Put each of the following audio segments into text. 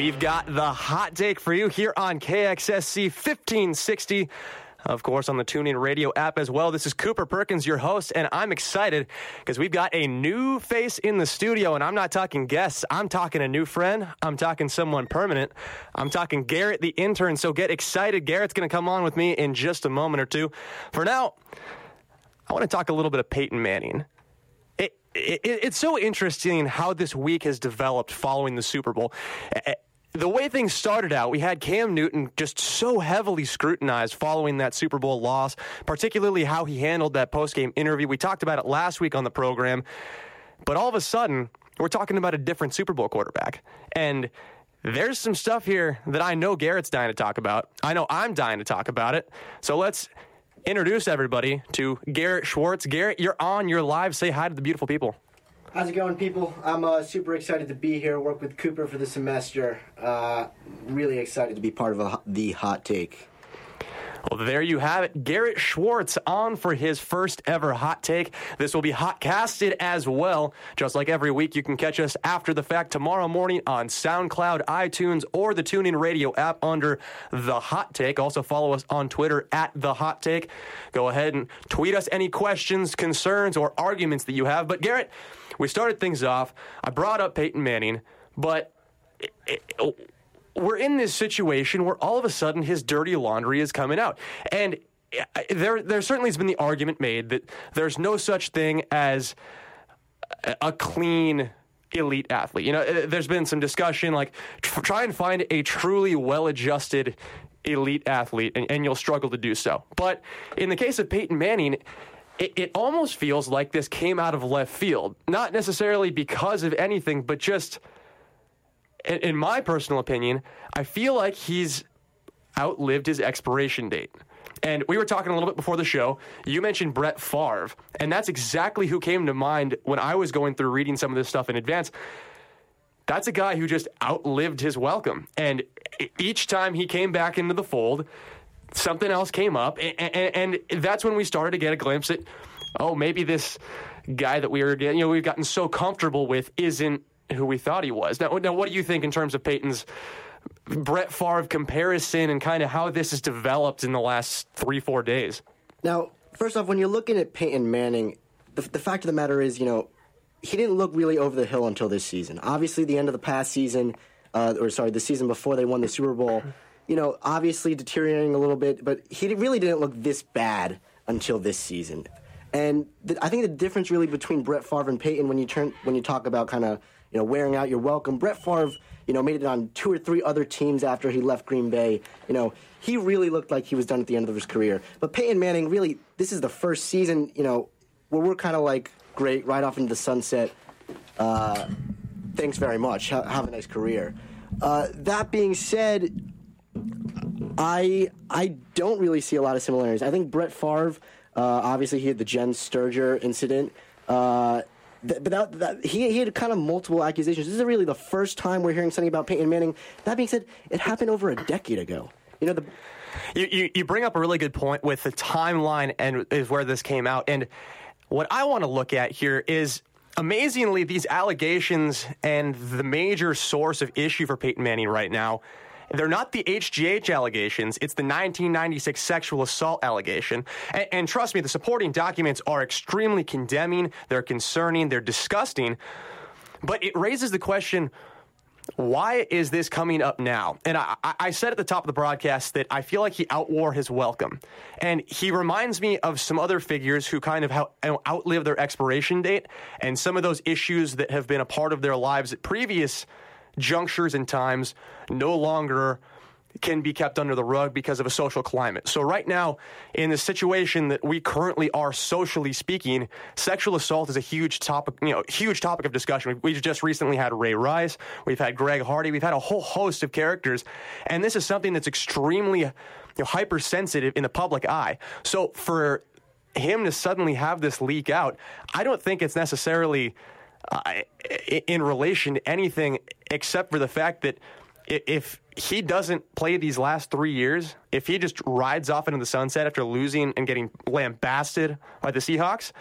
We've got the hot take for you here on KXSC 1560. Of course, on the TuneIn Radio app as well. This is Cooper Perkins, your host, and I'm excited because we've got a new face in the studio. And I'm not talking guests, I'm talking a new friend. I'm talking someone permanent. I'm talking Garrett, the intern. So get excited. Garrett's going to come on with me in just a moment or two. For now, I want to talk a little bit of Peyton Manning. It, it, it's so interesting how this week has developed following the Super Bowl the way things started out, we had Cam Newton just so heavily scrutinized following that Super Bowl loss, particularly how he handled that post-game interview. We talked about it last week on the program, but all of a sudden, we're talking about a different Super Bowl quarterback. And there's some stuff here that I know Garrett's dying to talk about. I know I'm dying to talk about it. So let's introduce everybody to Garrett Schwartz. Garrett, you're on, you're live. Say hi to the beautiful people. How's it going, people? I'm uh, super excited to be here, work with Cooper for the semester. Uh, really excited to be part of a, the hot take. Well, there you have it. Garrett Schwartz on for his first ever hot take. This will be hot casted as well. Just like every week, you can catch us after the fact tomorrow morning on SoundCloud, iTunes, or the TuneIn Radio app under The Hot Take. Also, follow us on Twitter at The Hot Take. Go ahead and tweet us any questions, concerns, or arguments that you have. But, Garrett, we started things off. I brought up Peyton Manning, but. It, it, we're in this situation where all of a sudden his dirty laundry is coming out. And uh, there, there certainly has been the argument made that there's no such thing as a clean elite athlete. You know, uh, there's been some discussion like try and find a truly well adjusted elite athlete, and, and, you'll struggle to do so. But in the case of Peyton Manning, it, it almost feels like this came out of left field. Not necessarily because of anything, but just, in, my personal opinion, I feel like he's outlived his expiration date. And we were talking a little bit before the show. You mentioned Brett Favre, and that's exactly who came to mind when I was going through reading some of this stuff in advance. That's a guy who just outlived his welcome. And each time he came back into the fold, something else came up, and, that's when we started to get a glimpse at, oh, maybe this guy that we were you know, we've gotten so comfortable with isn't who we thought he was. Now, now what do you think in terms of Peyton's Brett Favre comparison and kind of how this has developed in the last three, four days? Now, first off, when you're looking at Peyton Manning, the, the fact of the matter is, you know, he didn't look really over the hill until this season. Obviously, the end of the past season, uh, or sorry, the season before they won the Super Bowl you know, obviously deteriorating a little bit, but he really didn't look this bad until this season. And th- I think the difference really between Brett Favre and Peyton when you turn when you talk about kind of you know wearing out your welcome, Brett Favre you know made it on two or three other teams after he left Green Bay. You know he really looked like he was done at the end of his career. But Peyton Manning really this is the first season you know where we're kind of like great right off into the sunset. Uh, thanks very much. Ha- have a nice career. Uh, that being said, I I don't really see a lot of similarities. I think Brett Favre, uh, obviously, he had the Jenn Sterger incident. Uh, th- but that, that, he, he had kind of multiple accusations. This is really the first time we're hearing something about Peyton Manning. That being said, it happened over a decade ago. You know, the. You, you, you bring up a really good point with the timeline and is where this came out. And what I want to look at here is amazingly, these allegations and the major source of issue for Peyton Manning right now they're not the HGH allegations, it's the 1996 sexual assault allegation. And, and trust me, the supporting documents are extremely condemning, they're concerning, they're disgusting. But it raises the question why is this coming up now? And I, I, said at the top of the broadcast that I feel like he outwore his welcome. And he reminds me of some other figures who kind of outlive their expiration date and some of those issues that have been a part of their lives at previous junctures and times no longer can be kept under the rug because of a social climate. So right now, in the situation that we currently are socially speaking, sexual assault is a huge topic, you know, huge topic of discussion. We've just recently had Ray Rice, we've had Greg Hardy, we've had a whole host of characters, and this is something that's extremely you know, hypersensitive in the public eye. So for him to suddenly have this leak out, I don't think it's necessarily uh, in relation to anything except for the fact that if he doesn't play these last three years, if he just rides off into the sunset after losing and getting lambasted by the Seahawks,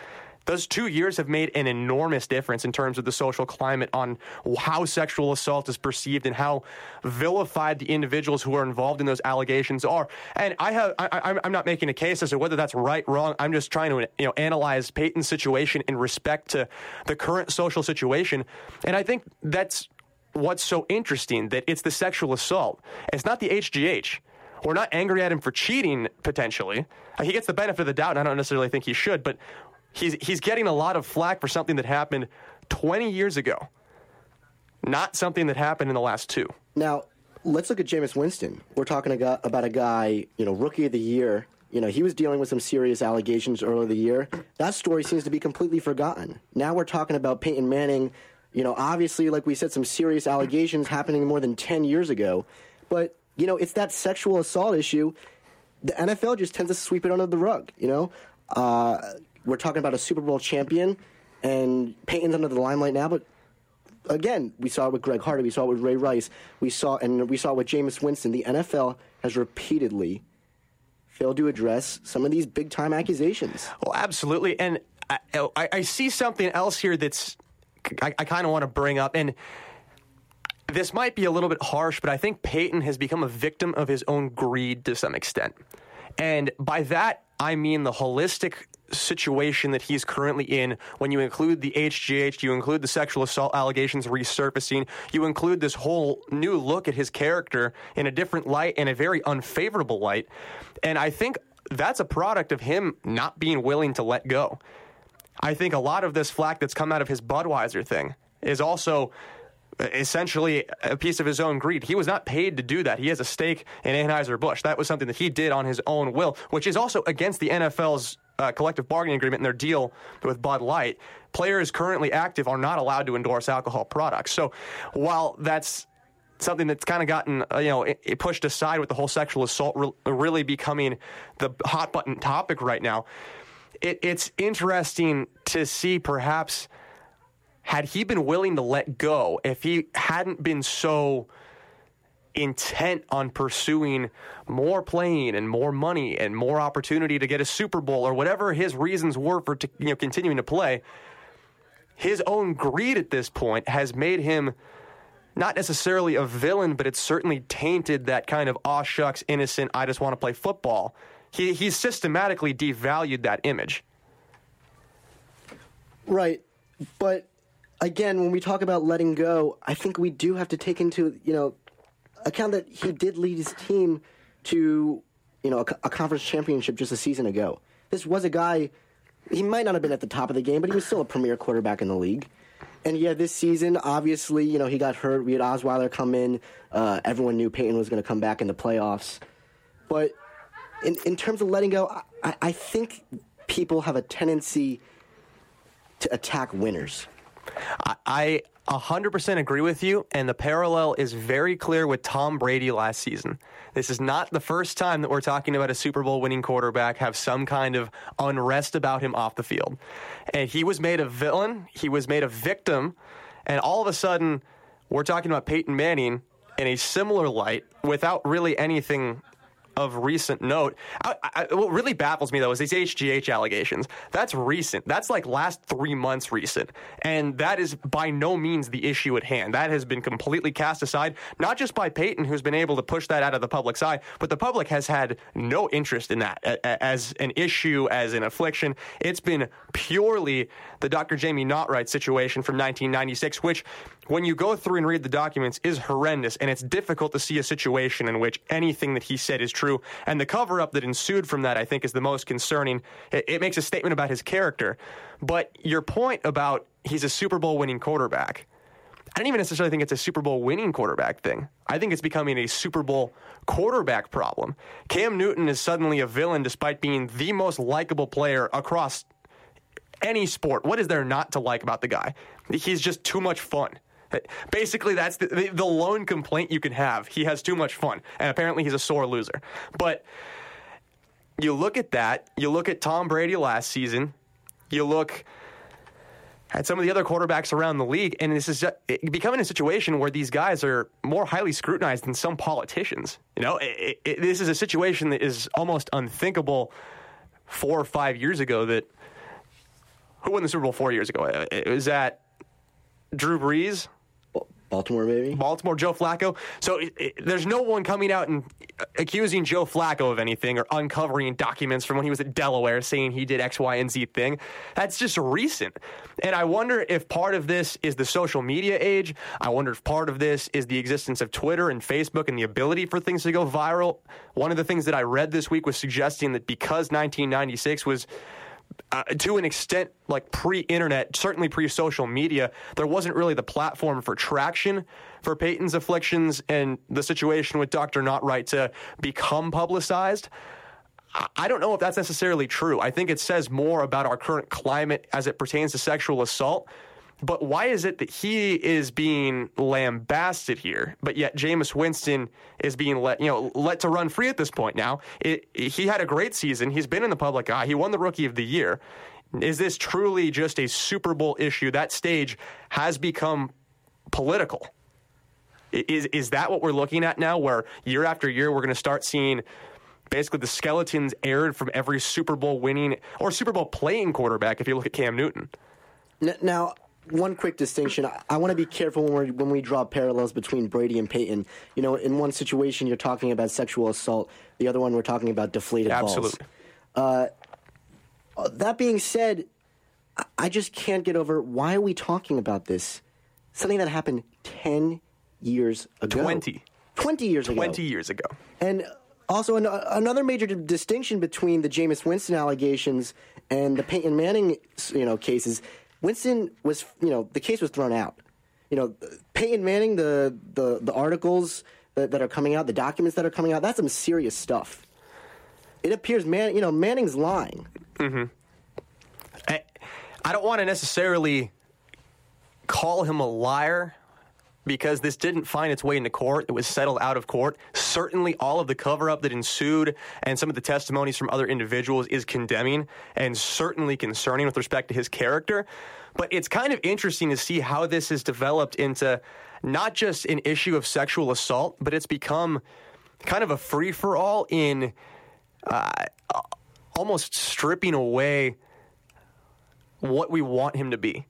Those two years have made an enormous difference in terms of the social climate on how sexual assault is perceived and how vilified the individuals who are involved in those allegations are. And I have, I, am not making a case as to whether that's right, wrong. I'm just trying to, you know, analyze Peyton's situation in respect to the current social situation. And I think that's what's so interesting that it's the sexual assault. It's not the HGH. We're not angry at him for cheating potentially. He gets the benefit of the doubt, and I don't necessarily think he should, but He's, he's getting a lot of flack for something that happened 20 years ago, not something that happened in the last two. Now, let's look at Jameis Winston. We're talking about a guy, you know, rookie of the year. You know, he was dealing with some serious allegations earlier the year. That story seems to be completely forgotten. Now we're talking about Peyton Manning. You know, obviously, like we said, some serious allegations happening more than 10 years ago. But, you know, it's that sexual assault issue. The NFL just tends to sweep it under the rug, you know? Uh, we're talking about a Super Bowl champion, and Peyton's under the limelight now, but again, we saw it with Greg Hardy, we saw it with Ray Rice, we saw and we saw it with Jameis Winston. The NFL has repeatedly failed to address some of these big time accusations. Well, absolutely, and I, I, see something else here that's I, I kind of want to bring up, and this might be a little bit harsh, but I think Peyton has become a victim of his own greed to some extent, and by that I mean the holistic situation that he's currently in, when you include the HGH, you include the sexual assault allegations resurfacing, you include this whole new look at his character in a different light and a very unfavorable light. And I think that's a product of him not being willing to let go. I think a lot of this flack that's come out of his Budweiser thing is also essentially a piece of his own greed. He was not paid to do that. He has a stake in Anheuser-Busch. That was something that he did on his own will, which is also against the NFL's uh, collective bargaining agreement and their deal with Bud Light, players currently active are not allowed to endorse alcohol products. So while that's something that's kind of gotten uh, you know it, pushed aside with the whole sexual assault re- really becoming the hot button topic right now, it, it's interesting to see perhaps had he been willing to let go if he hadn't been so intent on pursuing more playing and more money and more opportunity to get a Super Bowl or whatever his reasons were for you know continuing to play, his own greed at this point has made him not necessarily a villain, but it's certainly tainted that kind of aw shucks innocent I just want to play football. He he's systematically devalued that image. Right. But again, when we talk about letting go, I think we do have to take into, you know, account that he did lead his team to, you know, a, a, conference championship just a season ago. This was a guy. He might not have been at the top of the game, but he was still a premier quarterback in the league. And yeah, this season, obviously, you know, he got hurt. We had Osweiler come in. Uh, everyone knew Peyton was going to come back in the playoffs. But in, in terms of letting go, I, I think people have a tendency to attack winners. I 100% agree with you, and the parallel is very clear with Tom Brady last season. This is not the first time that we're talking about a Super Bowl winning quarterback have some kind of unrest about him off the field. And he was made a villain, he was made a victim, and all of a sudden, we're talking about Peyton Manning in a similar light without really anything of recent note. I, I, what really baffles me though is these HGH allegations. That's recent. That's like last three months recent, and that is by no means the issue at hand. That has been completely cast aside, not just by Peyton, who's been able to push that out of the public's eye, but the public has had no interest in that as an issue, as an affliction. It's been purely the Dr. Jamie Naughright situation from 1996, which when you go through and read the documents, is horrendous, and it's difficult to see a situation in which anything that he said is true. And the cover up that ensued from that, I think, is the most concerning. It, it makes a statement about his character. But your point about he's a Super Bowl winning quarterback. I don't even necessarily think it's a Super Bowl winning quarterback thing. I think it's becoming a Super Bowl quarterback problem. Cam Newton is suddenly a villain despite being the most likable player across any sport. What is there not to like about the guy? He's just too much fun. Basically, that's the, the, lone complaint you can have. He has too much fun, and apparently he's a sore loser. But you look at that, you look at Tom Brady last season, you look at some of the other quarterbacks around the league, and this is becoming a situation where these guys are more highly scrutinized than some politicians. You know, it, it, this is a situation that is almost unthinkable four or five years ago that who won the Super Bowl four years ago? It was that Drew Brees. Baltimore, maybe. Baltimore, Joe Flacco. So it, it, there's no one coming out and accusing Joe Flacco of anything or uncovering documents from when he was at Delaware saying he did X, Y, and Z thing. That's just recent. And I wonder if part of this is the social media age. I wonder if part of this is the existence of Twitter and Facebook and the ability for things to go viral. One of the things that I read this week was suggesting that because 1996 was uh, to an extent, like pre internet, certainly pre social media, there wasn't really the platform for traction for Peyton's afflictions and the situation with Dr. Naughright to become publicized. I- I don't know if that's necessarily true. I think it says more about our current climate as it pertains to sexual assault. But why is it that he is being lambasted here, but yet Jameis Winston is being let, you know, let to run free at this point now? It, he had a great season. He's been in the public eye. He won the Rookie of the Year. Is this truly just a Super Bowl issue? That stage has become political. Is is that what we're looking at now? Where year after year we're going to start seeing basically the skeletons aired from every Super Bowl winning or Super Bowl playing quarterback. If you look at Cam Newton. Now, one quick distinction. I, I want to be careful when we when we draw parallels between Brady and Peyton. You know, in one situation you're talking about sexual assault, the other one we're talking about deflated Absolutely. balls. Uh, that being said, I, I just can't get over why are we talking about this? Something that happened ten years ago. 20. 20 years ago. 20 years ago. And also, an, another major d- distinction between the Jameis Winston allegations and the Peyton Manning, you know, cases. Winston was, you know, the case was thrown out. You know, Peyton Manning, the the, the articles that, that are coming out, the documents that are coming out, that's some serious stuff. It appears, man, you know, Manning's lying. Mm-hmm. I, I don't want to necessarily call him a liar because this didn't find its way into court. It was settled out of court. Certainly, all of the cover up that ensued and some of the testimonies from other individuals is condemning and certainly concerning with respect to his character. But it's kind of interesting to see how this has developed into not just an issue of sexual assault, but it's become kind of a free for all in uh, almost stripping away what we want him to be.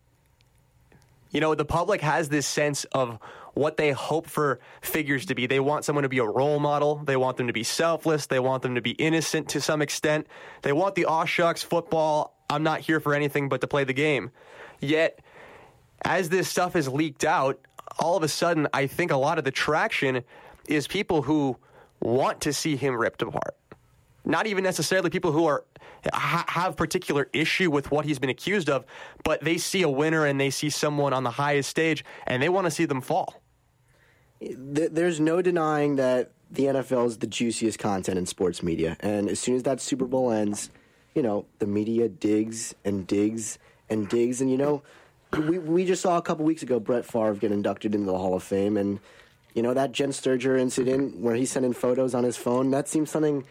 You know, the public has this sense of what they hope for figures to be. They want someone to be a role model. They want them to be selfless. They want them to be innocent to some extent. They want the aw shucks football. I'm not here for anything but to play the game. Yet, as this stuff is leaked out, all of a sudden, I think a lot of the traction is people who want to see him ripped apart not even necessarily people who are ha- have particular issue with what he's been accused of, but they see a winner and they see someone on the highest stage and they want to see them fall. There's no denying that the NFL is the juiciest content in sports media. And as soon as that Super Bowl ends, you know, the media digs and digs and digs. And, you know, we, we just saw a couple weeks ago Brett Favre get inducted into the Hall of Fame. And, you know, that Jenn Sterger incident where he sent in photos on his phone, that seems something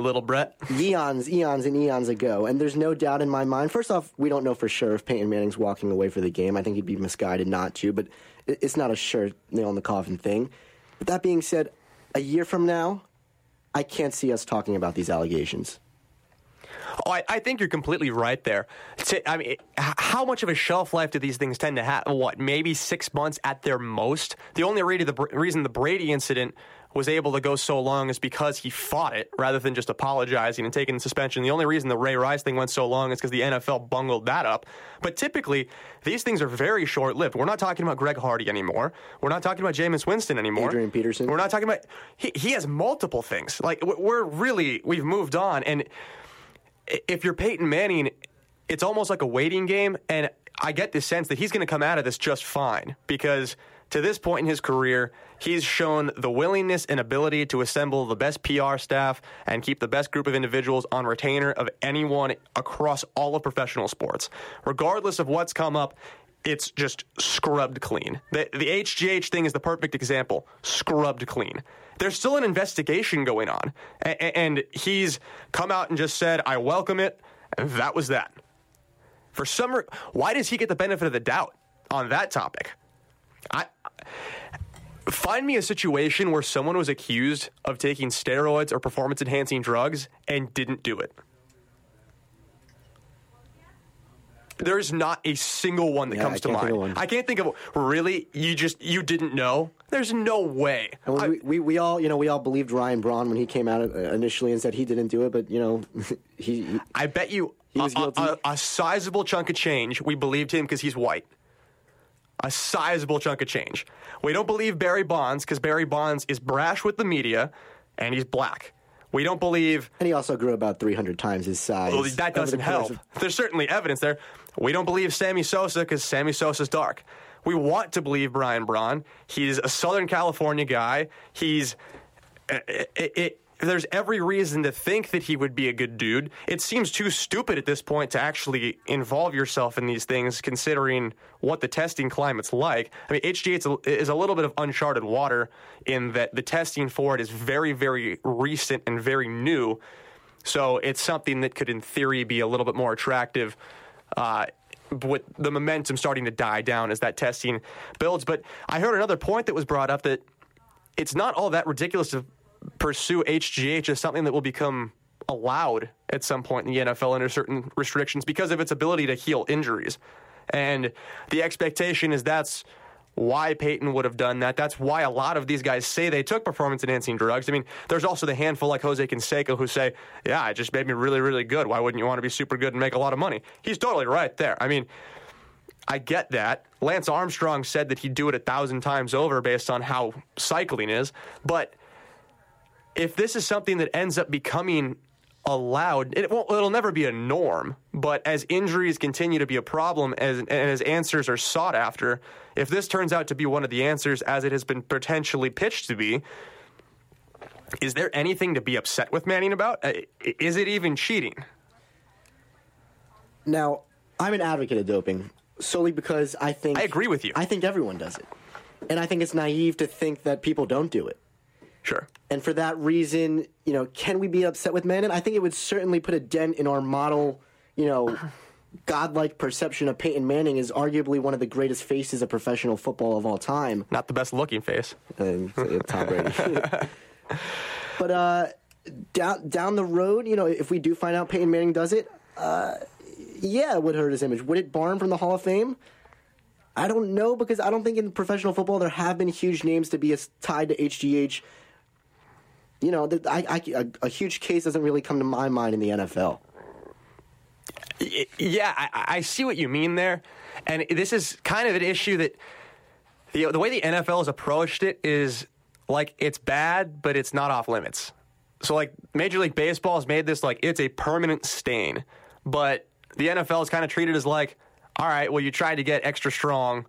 Little Brett. eons, eons, and eons ago. And there's no doubt in my mind. First off, we don't know for sure if Peyton Manning's walking away for the game. I think he'd be misguided not to, but it's not a sure nail in the coffin thing. But that being said, a year from now, I can't see us talking about these allegations. Oh, I, I think you're completely right there. I mean, how much of a shelf life do these things tend to have? What, maybe six months at their most? The only re- the, reason the Brady incident was able to go so long is because he fought it rather than just apologizing and taking the suspension. The only reason the Ray Rice thing went so long is because the NFL bungled that up. But typically, these things are very short lived. We're not talking about Greg Hardy anymore. We're not talking about Jameis Winston anymore. Adrian Peterson. We're not talking about. He, he has multiple things. Like, we're really, we've moved on. And if you're Peyton Manning, it's almost like a waiting game. And I get the sense that he's going to come out of this just fine because to this point in his career, he's shown the willingness and ability to assemble the best PR staff and keep the best group of individuals on retainer of anyone across all of professional sports. Regardless of what's come up, it's just scrubbed clean. The, the HGH thing is the perfect example. Scrubbed clean. There's still an investigation going on. A- and he's come out and just said, I welcome it. And that was that. For some, re- why does he get the benefit of the doubt on that topic? I find me a situation where someone was accused of taking steroids or performance enhancing drugs and didn't do it. There's not a single one that Yeah, comes to mind. I can't think of really. You just you didn't know. There's no way. I- we, we, we all, you know, we all believed Ryan Braun when he came out uh, initially and said he didn't do it, but you know, he, he I bet you a, was guilty. a, a sizable chunk of change. We believed him because he's white. A sizable chunk of change. We don't believe Barry Bonds because Barry Bonds is brash with the media and he's black. We don't believe and he also grew about 300 times his size. well, that doesn't course help. of- There's certainly evidence there. We don't believe Sammy Sosa because Sammy Sosa's dark. We want to believe Brian Braun. He's a Southern California guy. He's it, it, it- there's every reason to think that he would be a good dude. It seems too stupid at this point to actually involve yourself in these things, considering what the testing climate's like. I mean, HGH is a little bit of uncharted water in that the testing for it is very, very recent and very new. So it's something that could, in theory, be a little bit more attractive. Uh, with the momentum starting to die down as that testing builds. But I heard another point that was brought up that it's not all that ridiculous pursue HGH as something that will become allowed at some point in the NFL under certain restrictions because of its ability to heal injuries. And the expectation is that's why Peyton would have done that. That's why a lot of these guys say they took performance enhancing drugs. I mean, there's also the handful like Jose Canseco who say, yeah, it just made me really, really good. Why wouldn't you want to be super good and make a lot of money? He's totally right there. I mean, I get that. Lance Armstrong said that he'd do it a thousand times over based on how cycling is. But if this is something that ends up becoming allowed, it won't, it'll never be a norm. But as injuries continue to be a problem as, and as answers are sought after, if this turns out to be one of the answers as it has been potentially pitched to be, is there anything to be upset with Manning about? Uh, Is it even cheating? Now, I'm an advocate of doping solely because I think I agree with you. I think everyone does it, and I think it's naive to think that people don't do it. Sure. And for that reason, you know, can we be upset with Manning? I think it would certainly put a dent in our model, you know, godlike perception of Peyton Manning is arguably one of the greatest faces of professional football of all time. Not the best looking face. And Tom Brady. but uh, down down the road, you know, if we do find out Peyton Manning does it, uh, yeah, it would hurt his image. Would it bar him from the Hall of Fame? I don't know because I don't think in professional football there have been huge names to be as tied to HGH. You know, I, I, a, a huge case doesn't really come to my mind in the NFL. Yeah, I, I see what you mean there, and this is kind of an issue that the way the NFL has approached it is like it's bad, but it's not off limits. So like Major League Baseball has made this like it's a permanent stain, but the NFL is kind of treated it as like, all right, well you tried to get extra strong,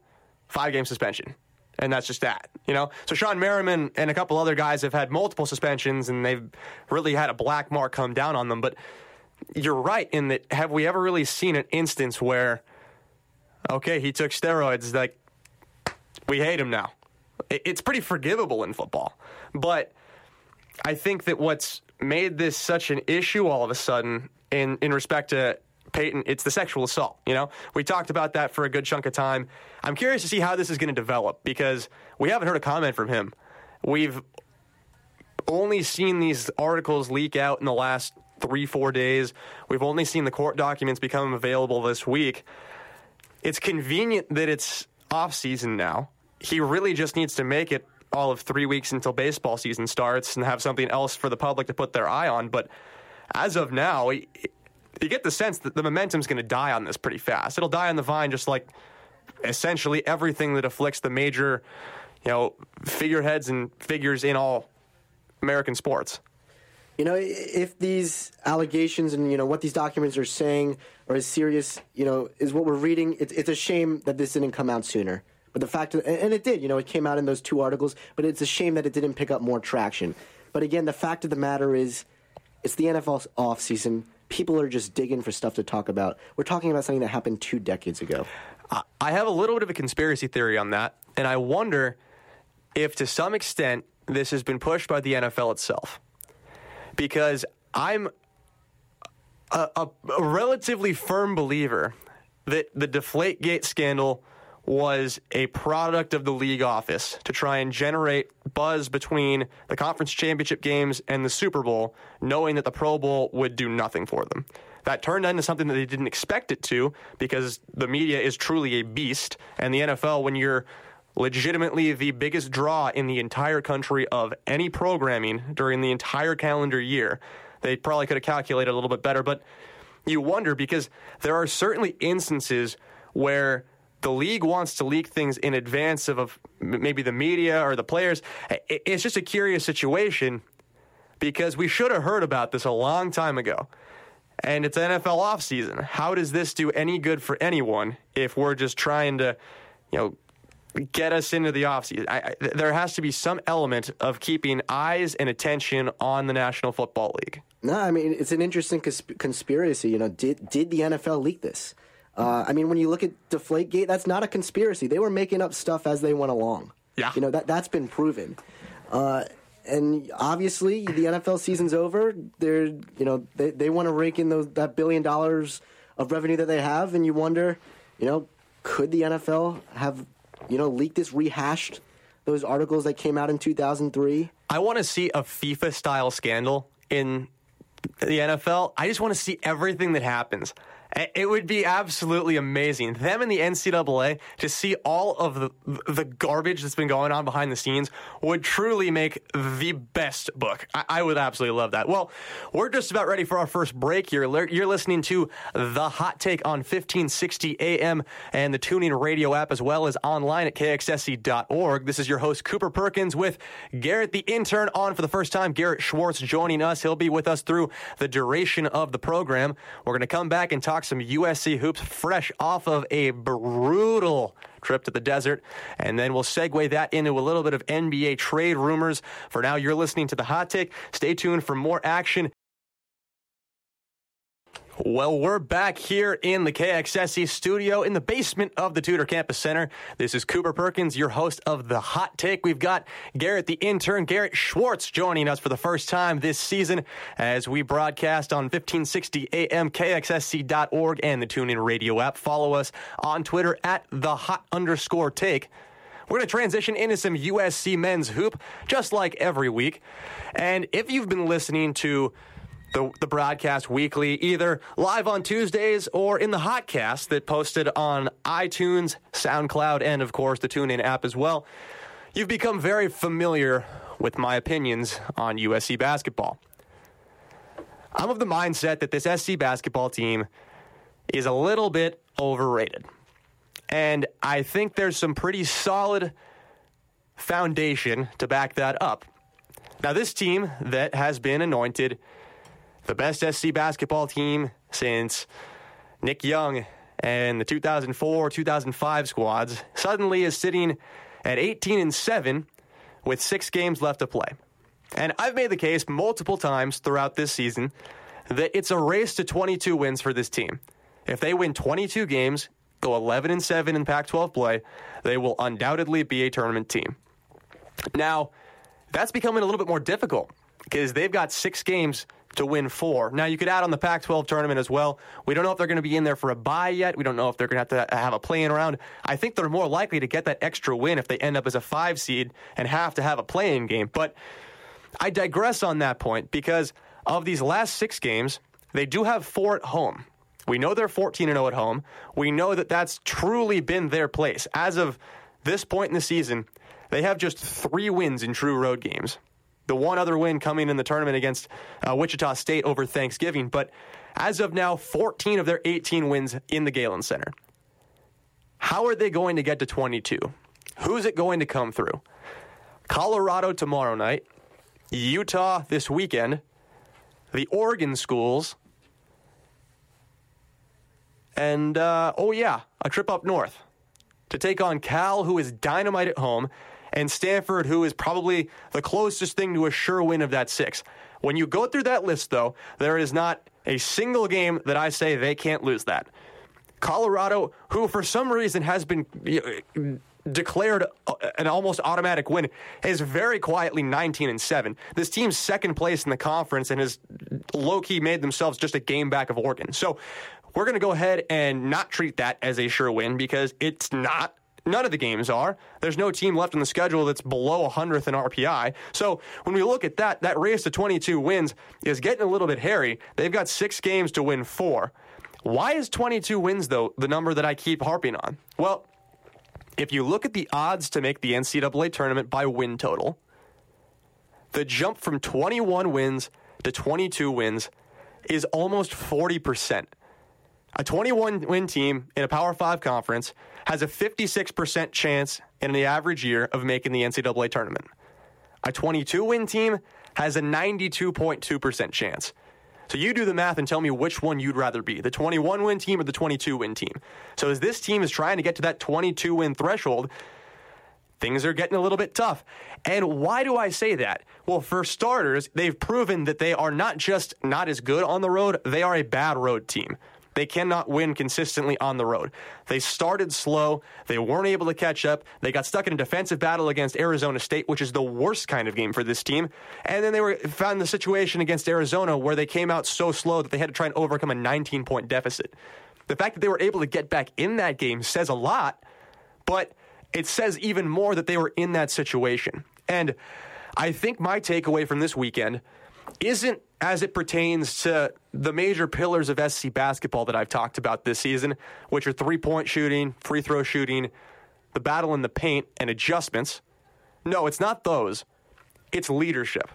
five game suspension. And that's just that, you know. So Shawne Merriman and a couple other guys have had multiple suspensions, and they've really had a black mark come down on them. But you're right in that have we ever really seen an instance where okay he took steroids like we hate him now it's pretty forgivable in football but i think that what's made this such an issue all of a sudden in in respect to Peyton, it's the sexual assault. You know, we talked about that for a good chunk of time. I'm curious to see how this is going to develop because we haven't heard a comment from him. We've only seen these articles leak out in the last three, four days. We've only seen the court documents become available this week. It's convenient that it's off season now. He really just needs to make it all of three weeks until baseball season starts and have something else for the public to put their eye on. But as of now, you get the sense that the momentum's going to die on this pretty fast. It'll die on the vine, just like essentially everything that afflicts the major, you know, figureheads and figures in all American sports. You know, if these allegations and you know what these documents are saying are as serious, you know, is what we're reading. It's it's a shame that this didn't come out sooner. But the fact, and and it did, you know, it came out in those two articles. But it's a shame that it didn't pick up more traction. But again, the fact of the matter is, it's the NFL's off season. People are just digging for stuff to talk about. We're talking about something that happened two decades ago. I- have a little bit of a conspiracy theory on that, and I wonder if to some extent this has been pushed by the NFL itself. Because I'm a, a, a relatively firm believer that the Deflategate scandal was a product of the league office to try and generate buzz between the conference championship games and the Super Bowl, knowing that the Pro Bowl would do nothing for them. That turned into something that they didn't expect it to because the media is truly a beast. And the NFL, when you're legitimately the biggest draw in the entire country of any programming during the entire calendar year, they probably could have calculated a little bit better. But you wonder because there are certainly instances where the league wants to leak things in advance of, of maybe the media or the players. It's just a curious situation because we should have heard about this a long time ago. And it's NFL offseason. How does this do any good for anyone if we're just trying to, you know, get us into the offseason? I, I, there has to be some element of keeping eyes and attention on the National Football League. No, I mean it's an interesting consp- conspiracy. You know, did did the NFL leak this? Uh, I mean, when you look at Deflategate, that's not a conspiracy. They were making up stuff as they went along. Yeah. You know, that, that's been proven. Uh, and obviously, the NFL season's over. They're, you know, they, they want to rake in those that billion dollars of revenue that they have, and you wonder, you know, could the NFL have, you know, leaked this, rehashed those articles that came out in 2003? I want to see a FIFA style scandal in the NFL. I just want to see everything that happens. It would be absolutely amazing. Them and the NCAA to see all of the the garbage that's been going on behind the scenes would truly make the best book. I, I would absolutely love that. Well, we're just about ready for our first break here. You're listening to the Hot Take on 1560 AM and the TuneIn Radio app, as well as online at kxsc.org. This is your host Cooper Perkins with Garrett, the intern, on for the first time. Garrett Schwartz joining us. He'll be with us through the duration of the program. We're going to come back and talk talk some USC hoops fresh off of a brutal trip to the desert. And then we'll segue that into a little bit of NBA trade rumors. For now, you're listening to the hot take. Stay tuned for more action well, we're back here in the KXSC studio in the basement of the Tutor Campus Center. This is Cooper Perkins, your host of The Hot Take. We've got Garrett, the intern, Garrett Schwartz, joining us for the first time this season as we broadcast on 1560 AM, KXSC.org, and the TuneIn Radio app. Follow us on Twitter at The Hot underscore take. We're going to transition into some USC men's hoop, just like every week. And if you've been listening to the, the broadcast weekly, either live on Tuesdays or in the Hotcast that posted on iTunes, SoundCloud, and of course the TuneIn app as well. You've become very familiar with my opinions on USC basketball. I'm of the mindset that this SC basketball team is a little bit overrated. And I think there's some pretty solid foundation to back that up. Now, this team that has been anointed the best SC basketball team since Nick Young and the 2004 2005 squads suddenly is sitting at 18 and 7 with six games left to play. And I've made the case multiple times throughout this season that it's a race to 22 wins for this team. If they win 22 games, go 11 and 7 in Pac 12 play, they will undoubtedly be a tournament team. Now, that's becoming a little bit more difficult because they've got six games to win four. Now, you could add on the Pac 12 tournament as well. We don't know if they're going to be in there for a bye yet. We don't know if they're going to have to have a play in round. I think they're more likely to get that extra win if they end up as a five seed and have to have a play-in game. But I digress on that point because of these last six games, they do have four at home. We know they're 14 0 at home. We know that that's truly been their place. As of this point in the season, they have just three wins in true road games the one other win coming in the tournament against uh, Wichita State over Thanksgiving. But as of now, 14 of their 18 wins in the Galen Center. How are they going to get to 22? Who's it going to come through? Colorado tomorrow night, Utah this weekend, the Oregon schools, and uh, oh, yeah, a trip up north to take on Cal, who is dynamite at home, and Stanford, who is probably the closest thing to a sure win of that six. When you go through that list, though, there is not a single game that I say they can't lose that. Colorado, who for some reason has been declared an almost automatic win, is very quietly 19 and 7. This team's second place in the conference and has low key made themselves just a game back of Oregon. So we're going to go ahead and not treat that as a sure win because it's not None of the games are. There's no team left on the schedule that's below 100th in RPI. So when we look at that, that race to 22 wins is getting a little bit hairy. They've got six games to win four. Why is 22 wins, though, the number that I keep harping on? Well, if you look at the odds to make the NCAA tournament by win total, the jump from 21 wins to 22 wins is almost 40%. A 21 win team in a Power 5 conference has a 56% chance in the average year of making the NCAA tournament. A 22 win team has a 92.2% chance. So you do the math and tell me which one you'd rather be, the 21 win team or the 22 win team. So as this team is trying to get to that 22 win threshold, things are getting a little bit tough. And why do I say that? Well, for starters, they've proven that they are not just not as good on the road, they are a bad road team. They cannot win consistently on the road. They started slow. They weren't able to catch up. They got stuck in a defensive battle against Arizona State, which is the worst kind of game for this team. And then they were found the situation against Arizona where they came out so slow that they had to try and overcome a 19 point deficit. The fact that they were able to get back in that game says a lot, but it says even more that they were in that situation. And I think my takeaway from this weekend isn't as it pertains to the major pillars of SC basketball that I've talked about this season, which are three point shooting, free throw shooting, the battle in the paint, and adjustments. No, it's not those, it's leadership.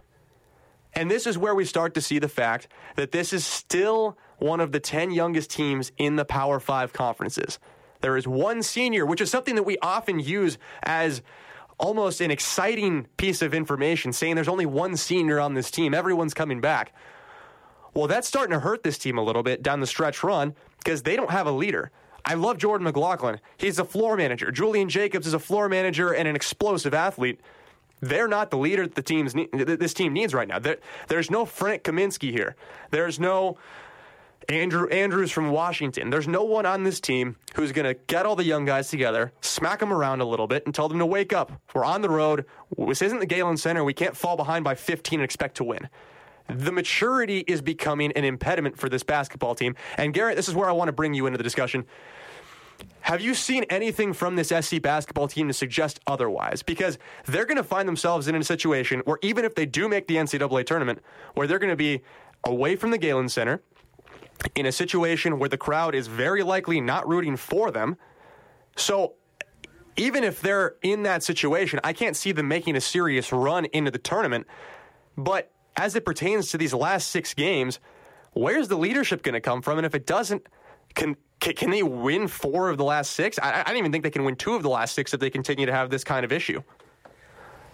And this is where we start to see the fact that this is still one of the 10 youngest teams in the Power 5 conferences. There is one senior, which is something that we often use as almost an exciting piece of information, saying there's only one senior on this team, everyone's coming back. Well, that's starting to hurt this team a little bit down the stretch run because they don't have a leader. I love Jordan McLaughlin. He's a floor manager. Julian Jacobs is a floor manager and an explosive athlete. They're not the leader that the team's this team needs right now. There, there's no Frank Kaminsky here. There's no Andrew Andrews from Washington. There's no one on this team who's going to get all the young guys together, smack them around a little bit, and tell them to wake up. We're on the road. This isn't the Galen Center. We can't fall behind by 15 and expect to win. The maturity is becoming an impediment for this basketball team. And Garrett, this is where I want to bring you into the discussion. Have you seen anything from this SC basketball team to suggest otherwise? Because they're going to find themselves in a situation where even if they do make the NCAA tournament, where they're going to be away from the Galen Center, in a situation where the crowd is very likely not rooting for them. So even if they're in that situation, I can't see them making a serious run into the tournament. But as it pertains to these last six games, where's the leadership going to come from? And if it doesn't, can can they win four of the last six? I, I don't even think they can win two of the last six if they continue to have this kind of issue.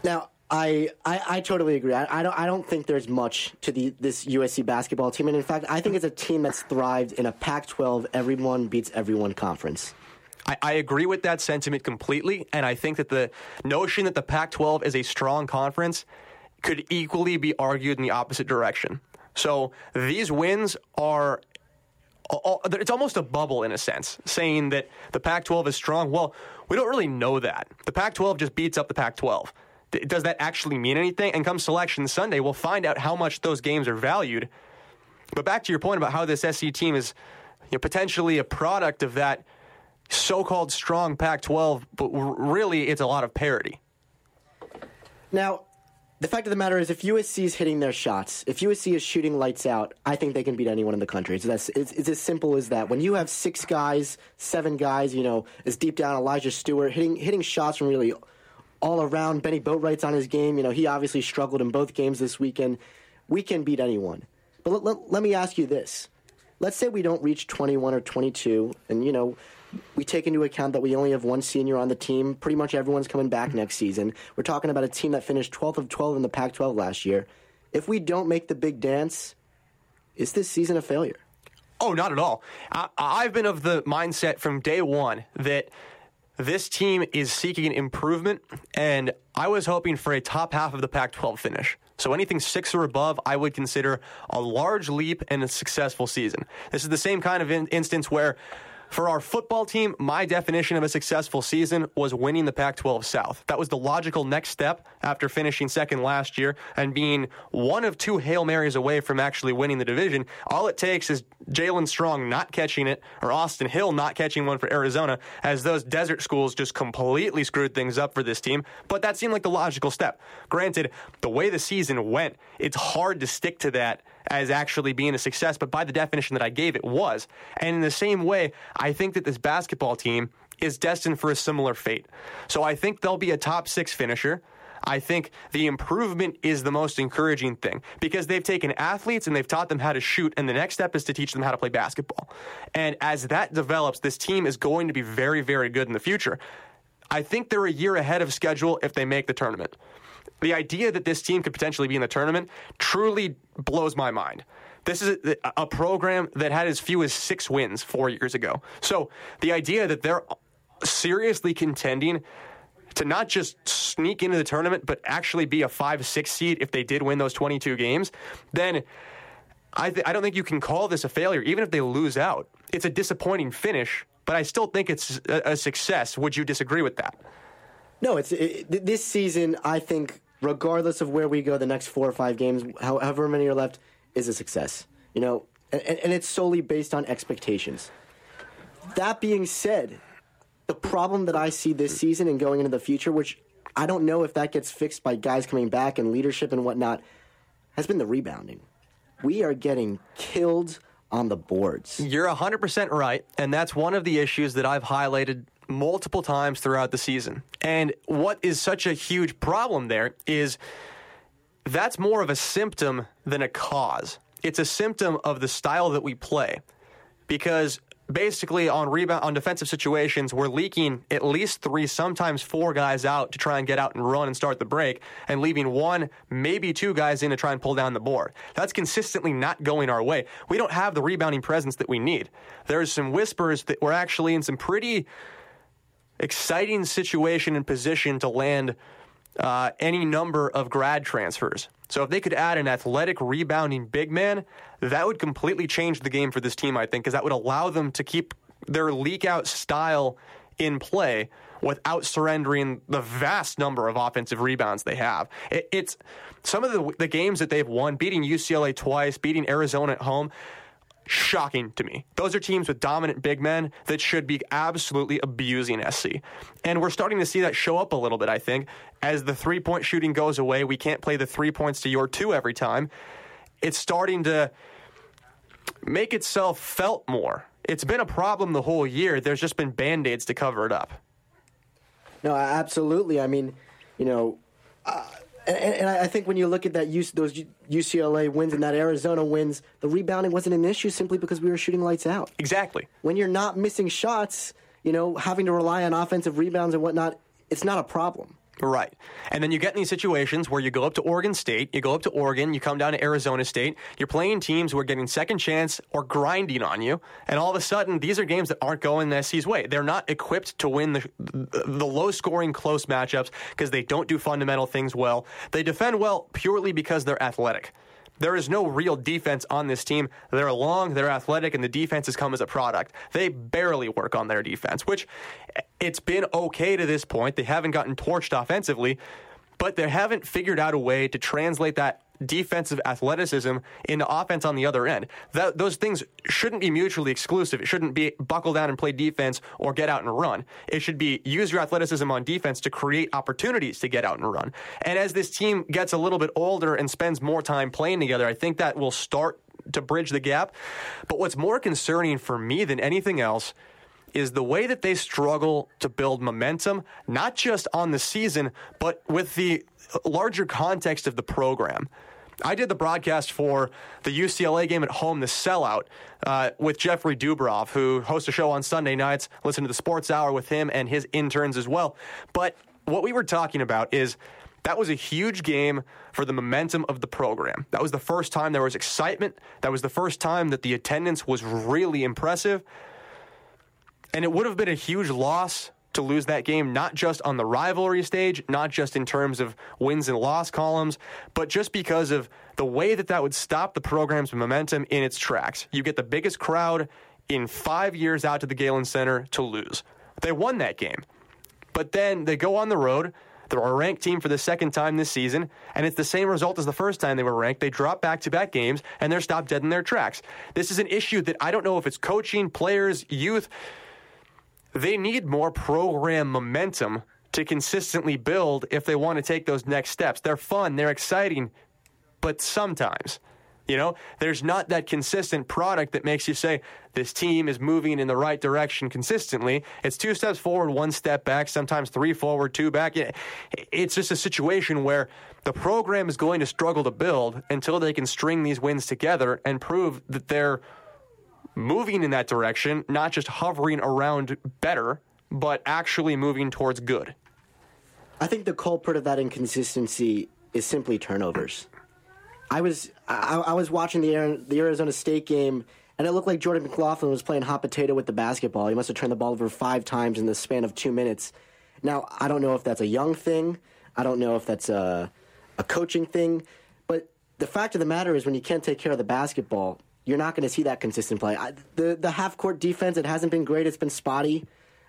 Now, I, I, I, totally agree. I, I, don't I don't think there's much to the this USC basketball team, and in fact, I think it's a team that's thrived in a Pac-12 everyone beats everyone conference. I, I agree with that sentiment completely, and I think that the notion that the Pac-12 is a strong conference could equally be argued in the opposite direction. So these wins are it's almost a bubble in a sense, saying that the Pac 12 is strong. Well, we don't really know that. The Pac 12 just beats up the Pac 12 does that actually mean anything? And come selection Sunday, we'll find out how much those games are valued. But back to your point about how this SC team is you know, potentially a product of that so-called strong Pac-12, but really it's a lot of parity. Now, the fact of the matter is, if USC is hitting their shots, if USC is shooting lights out, I think they can beat anyone in the country. It's, that's, it's, it's as simple as that. When you have six guys, seven guys, you know, as deep down Elijah Stewart hitting hitting shots from really all around. Bennie Boatwright's on his game. You know, he obviously struggled in both games this weekend. We can beat anyone. But let, let, let me ask you this. Let's say we don't reach 21 or 22, and, you know, we take into account that we only have one senior on the team. Pretty much everyone's coming back next season. We're talking about a team that finished 12th of 12 in the Pac 12 last year. If we don't make the big dance, is this season a failure? Oh, not at all. I, I've been of the mindset from day one that this team is seeking improvement, and I was hoping for a top half of the Pac 12 finish. So anything six or above, I would consider a large leap and a successful season. This is the same kind of in- instance where For our football team, my definition of a successful season was winning the Pac 12 South. That was the logical next step after finishing second last year and being one of two Hail Marys away from actually winning the division. All it takes is Jaelen Strong not catching it or Austin Hill not catching one for Arizona, as those desert schools just completely screwed things up for this team. But that seemed like the logical step. Granted, the way the season went, it's hard to stick to that as actually being a success, but by the definition that I gave, it was. And in the same way, I think that this basketball team is destined for a similar fate. So I think they'll be a top six finisher. I think the improvement is the most encouraging thing because they've taken athletes and they've taught them how to shoot, and the next step is to teach them how to play basketball. And as that develops, this team is going to be very, very good in the future. I think they're a year ahead of schedule if they make the tournament the idea that this team could potentially be in the tournament truly blows my mind. This is a, a, program that had as few as six wins four years ago. So the idea that they're seriously contending to not just sneak into the tournament, but actually be a five, six seed if they did win those 22 games, then I, th- I don't think you can call this a failure, even if they lose out. It's a disappointing finish, but I still think it's a, a success. Would you disagree with that? No, it's it, this season. I think regardless of where we go the next four or five games, however many are left, is a success. You know, and, and it's solely based on expectations. That being said, the problem that I see this season and going into the future, which I don't know if that gets fixed by guys coming back and leadership and whatnot, has been the rebounding. We are getting killed on the boards. You're 100% right. And that's one of the issues that I've highlighted multiple times throughout the season. And what is such a huge problem there is that's more of a symptom than a cause. It's a symptom of the style that we play. Because basically on rebound on defensive situations, we're leaking at least three, sometimes four guys out to try and get out and run and start the break, and leaving one, maybe two guys in to try and pull down the board. That's consistently not going our way. We don't have the rebounding presence that we need. There's some whispers that we're actually in some pretty exciting situation and position to land uh, any number of grad transfers. So if they could add an athletic rebounding big man, that would completely change the game for this team, I think, because that would allow them to keep their leak out style in play without surrendering the vast number of offensive rebounds they have. It, it's some of the, the games that they've won, beating UCLA twice, beating Arizona at home shocking to me. Those are teams with dominant big men that should be absolutely abusing SC. And we're starting to see that show up a little bit, I think. As the three point shooting goes away, we can't play the three points to your two every time. It's starting to make itself felt more. It's been a problem the whole year. There's just been band aids to cover it up. No, absolutely. I mean, you know, uh, and, and, I think when you look at that use those UCLA wins and that Arizona wins, the rebounding wasn't an issue simply because we were shooting lights out. Exactly. When you're not missing shots, you know, having to rely on offensive rebounds and whatnot, it's not a problem. Right. And then you get in these situations where you go up to Oregon State, you go up to Oregon, you come down to Arizona State, you're playing teams who are getting second chance or grinding on you, and all of a sudden these are games that aren't going the SC's way. They're not equipped to win the, the low scoring close matchups because they don't do fundamental things well. They defend well purely because they're athletic. There is no real defense on this team. They're long, they're athletic, and the defense has come as a product. They barely work on their defense, which it's been okay to this point. They haven't gotten torched offensively, but they haven't figured out a way to translate that defensive athleticism into offense on the other end. That, those things shouldn't be mutually exclusive. It shouldn't be buckle down and play defense or get out and run. It should be use your athleticism on defense to create opportunities to get out and run. And as this team gets a little bit older and spends more time playing together, I think that will start to bridge the gap. But what's more concerning for me than anything else is the way that they struggle to build momentum, not just on the season, but with the larger context of the program. I did the broadcast for the UCLA game at home, the sellout, uh, with Jeffrey Dubrov, who hosts a show on Sunday nights. Listen to the Sports Hour with him and his interns as well. But what we were talking about is that was a huge game for the momentum of the program. That was the first time there was excitement. That was the first time that the attendance was really impressive. And it would have been a huge loss to lose that game, not just on the rivalry stage, not just in terms of wins and loss columns, but just because of the way that that would stop the program's momentum in its tracks. You get the biggest crowd in five years out to the Galen Center to lose. They won that game. But then they go on the road. They're a ranked team for the second time this season, and it's the same result as the first time they were ranked. They drop back to back games, and they're stopped dead in their tracks. This is an issue that I don't know if it's coaching, players, youth. They need more program momentum to consistently build if they want to take those next steps. They're fun, they're exciting, but sometimes you know, there's not that consistent product that makes you say this team is moving in the right direction consistently. It's two steps forward, one step back, sometimes three forward, two back. It's just a situation where the program is going to struggle to build until they can string these wins together and prove that they're moving in that direction, not just hovering around better, but actually moving towards good. I think the culprit of that inconsistency is simply turnovers. I was I, I was watching the the Arizona State game, and it looked like Jordan McLaughlin was playing hot potato with the basketball. He must have turned the ball over five times in the span of two minutes. Now I don't know if that's a young thing. I don't know if that's a a coaching thing. But the fact of the matter is, when you can't take care of the basketball, you're not going to see that consistent play. I, the the half court defense it hasn't been great. It's been spotty.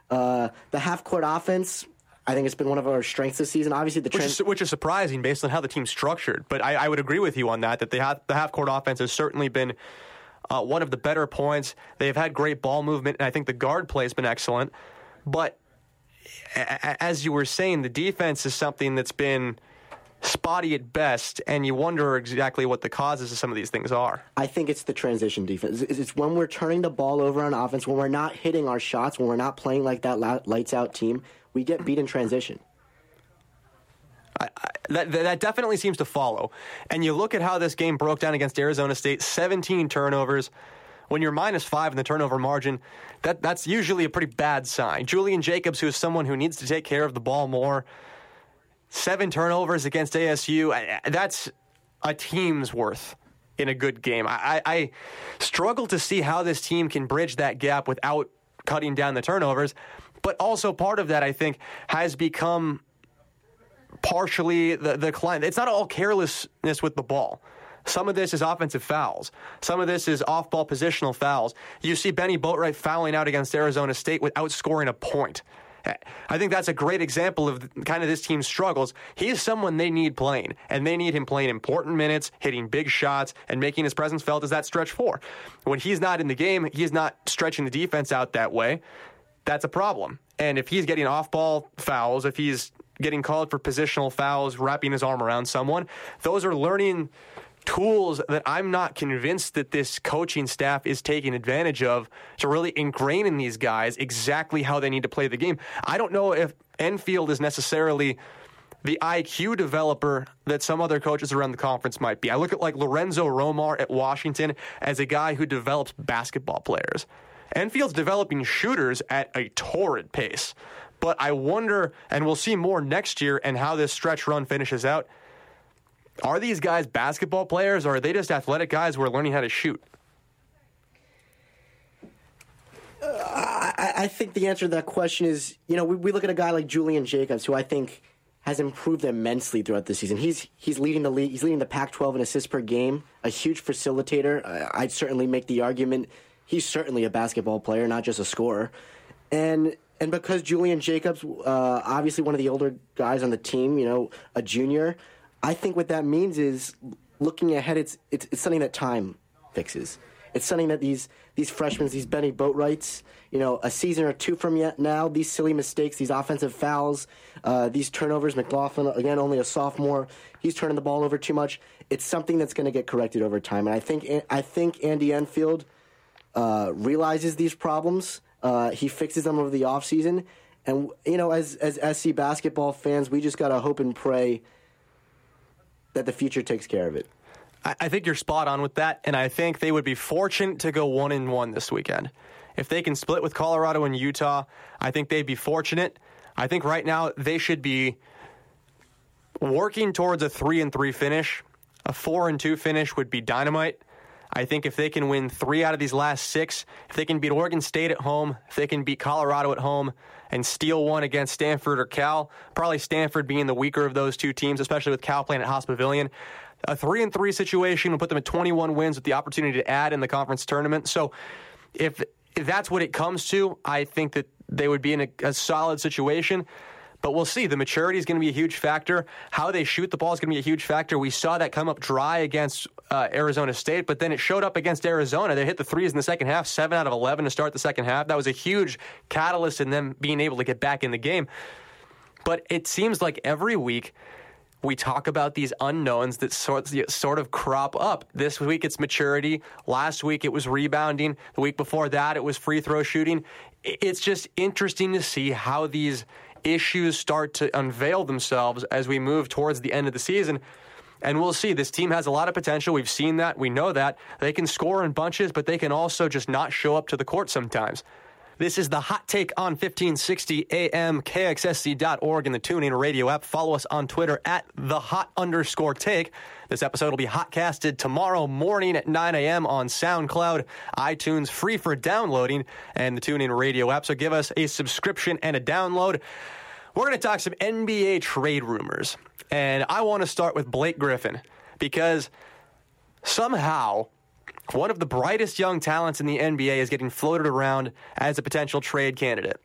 Uh, the half court offense I think it's been one of our strengths this season. Obviously, the trend- which, is, which is surprising based on how the team's structured. But I, I would agree with you on that. That they have, the half court offense has certainly been uh, one of the better points. They've had great ball movement, and I think the guard play has been excellent. But a- as you were saying, the defense is something that's been spotty at best, and you wonder exactly what the causes of some of these things are. I think it's the transition defense. It's when we're turning the ball over on offense, when we're not hitting our shots, when we're not playing like that lights out team we get beat in transition. I, I, that, that definitely seems to follow. And you look at how this game broke down against Arizona State 17 turnovers. When you're minus five in the turnover margin, that, that's usually a pretty bad sign. Julian Jacobs, who is someone who needs to take care of the ball more, seven turnovers against ASU, that's a team's worth in a good game. I, I struggle to see how this team can bridge that gap without cutting down the turnovers. But also part of that, I think, has become partially the, the client. It's not all carelessness with the ball. Some of this is offensive fouls. Some of this is off ball positional fouls. You see Bennie Boatwright fouling out against Arizona State without scoring a point. I think that's a great example of kind of this team's struggles. He's someone they need playing, and they need him playing important minutes, hitting big shots, and making his presence felt as that stretch four. When he's not in the game, he's not stretching the defense out that way that's a problem. And if he's getting off ball fouls, if he's getting called for positional fouls, wrapping his arm around someone, those are learning tools that I'm not convinced that this coaching staff is taking advantage of to really ingrain in these guys exactly how they need to play the game. I don't know if Enfield is necessarily the IQ developer that some other coaches around the conference might be. I look at like Lorenzo Romar at Washington as a guy who develops basketball players. Enfield's developing shooters at a torrid pace. But I wonder, and we'll see more next year and how this stretch run finishes out. Are these guys basketball players or are they just athletic guys who are learning how to shoot? Uh, I, I, think the answer to that question is you know, we, we look at a guy like Julian Jacobs, who I think has improved immensely throughout the season. He's he's leading the league. He's leading the Pac-12 in assists per game. A huge facilitator. I, I'd certainly make the argument he's certainly a basketball player, not just a scorer. And and because Julian Jacobs, uh, obviously one of the older guys on the team, you know, a junior, I think what that means is looking ahead. It's it's, it's something that time fixes. It's something that these these freshmen, these Bennie Boatwrights, you know, a season or two from yet now, these silly mistakes, these offensive fouls, uh, these turnovers. McLaughlin, again, only a sophomore, he's turning the ball over too much. It's something that's going to get corrected over time, and I think I think Andy Enfield uh, realizes these problems. Uh, he fixes them over the offseason. And, you know, as, as SC basketball fans, we just got to hope and pray that the future takes care of it. I think you're spot on with that, and I think they would be fortunate to go one and one this weekend. If they can split with Colorado and Utah, I think they'd be fortunate. I think right now they should be working towards a three and three finish. A four and two finish would be dynamite. I think if they can win three out of these last six, if they can beat Oregon State at home, if they can beat Colorado at home, and steal one against Stanford or Cal, probably Stanford being the weaker of those two teams, especially with Cal playing at Haas Pavilion. A three and three situation will put them at 21 wins with the opportunity to add in the conference tournament. So if if that's what it comes to, I think that they would be in a, a solid situation. But we'll see. The maturity is going to be a huge factor. How they shoot the ball is going to be a huge factor. We saw that come up dry against uh, Arizona State, but then it showed up against Arizona. They hit the threes in the second half, seven out of 11 to start the second half. That was a huge catalyst in them being able to get back in the game. But it seems like every week we talk about these unknowns that sort, sort of crop up. This week it's maturity. Last week it was rebounding. The week before that it was free throw shooting. It's just interesting to see how these issues start to unveil themselves as we move towards the end of the season. And we'll see. This team has a lot of potential. We've seen that. We know that. They can score in bunches, but they can also just not show up to the court sometimes. This is the hot take on 1560 AM, KXSC.org, and the TuneIn radio app. Follow us on Twitter at the hot underscore take. This episode will be hotcasted tomorrow morning at 9 a.m. on SoundCloud, iTunes, free for downloading, and the TuneIn radio app. So give us a subscription and a download. We're going to talk some NBA trade rumors. And I want to start with Blake Griffin because somehow one of the brightest young talents in the NBA is getting floated around as a potential trade candidate.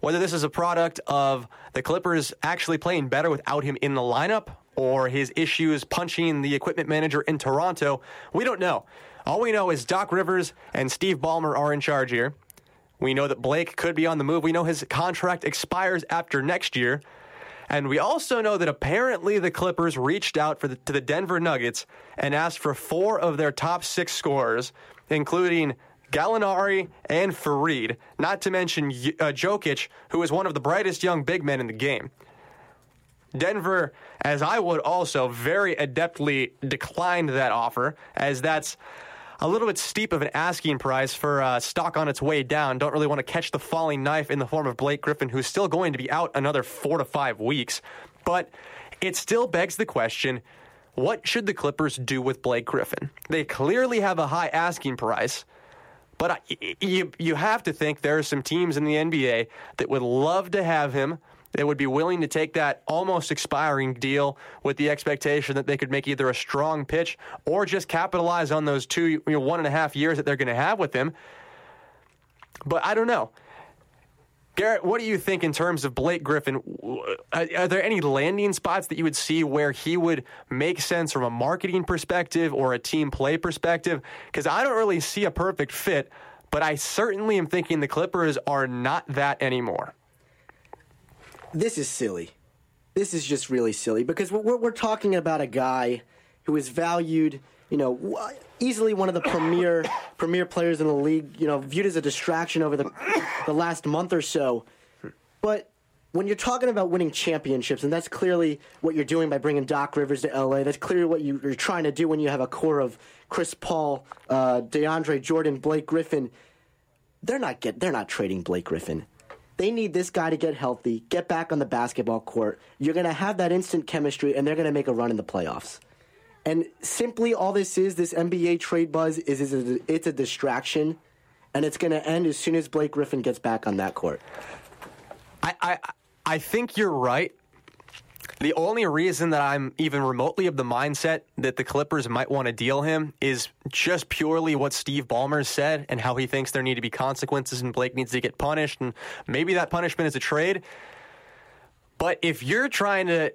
Whether this is a product of the Clippers actually playing better without him in the lineup or his issues punching the equipment manager in Toronto, we don't know. All we know is Doc Rivers and Steve Ballmer are in charge here. We know that Blake could be on the move. We know his contract expires after next year. And we also know that apparently the Clippers reached out the, to the Denver Nuggets and asked for four of their top six scorers, including Gallinari and Faried, not to mention uh, Jokic, who is one of the brightest young big men in the game. Denver, as I would also, very adeptly declined that offer, as that's a little bit steep of an asking price for uh, stock on its way down. Don't really want to catch the falling knife in the form of Blake Griffin, who's still going to be out another four to five weeks. But it still begs the question what should the Clippers do with Blake Griffin? They clearly have a high asking price. But you you have to think there are some teams in the NBA that would love to have him they would be willing to take that almost expiring deal with the expectation that they could make either a strong pitch or just capitalize on those two, you know, one and a half years that they're going to have with him. But I don't know. Garrett, what do you think in terms of Blake Griffin? Are there any landing spots that you would see where he would make sense from a marketing perspective or a team play perspective? Because I don't really see a perfect fit, but I certainly am thinking the Clippers are not that anymore this is silly. This is just really silly because we're, we're talking about a guy who is valued, you know, easily one of the premier premier players in the league. You know, viewed as a distraction over the the last month or so. But when you're talking about winning championships, and that's clearly what you're doing by bringing Doc Rivers to LA. That's clearly what you, are trying to do when you have a core of Chris Paul, uh, DeAndre Jordan, Blake Griffin. They're not get. They're not trading Blake Griffin. They need this guy to get healthy, get back on the basketball court. You're going to have that instant chemistry, and they're going to make a run in the playoffs. And simply, all this is, this NBA trade buzz, is, is a, it's a distraction, and it's going to end as soon as Blake Griffin gets back on that court. I, I, I think you're right. The only reason that I'm even remotely of the mindset that the Clippers might want to deal him is just purely what Steve Ballmer said and how he thinks there need to be consequences and Blake needs to get punished. And maybe that punishment is a trade. But if you're trying to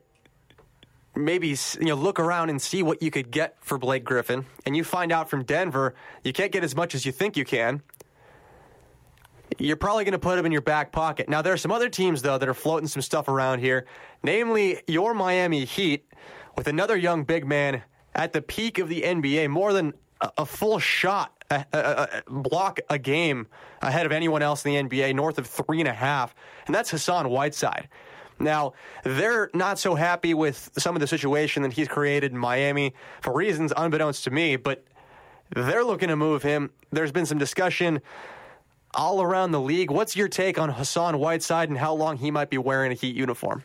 maybe you know look around and see what you could get for Blake Griffin, and you find out from Denver you can't get as much as you think you can, you're probably going to put him in your back pocket. Now, there are some other teams, though, that are floating some stuff around here, namely your Miami Heat, with another young big man at the peak of the NBA, more than a, a full shot, a, a, block a game ahead of anyone else in the NBA, north of three and a half, and that's Hassan Whiteside. Now, they're not so happy with some of the situation that he's created in Miami for reasons unbeknownst to me, but they're looking to move him. There's been some discussion all around the league. What's your take on Hassan Whiteside and how long he might be wearing a Heat uniform?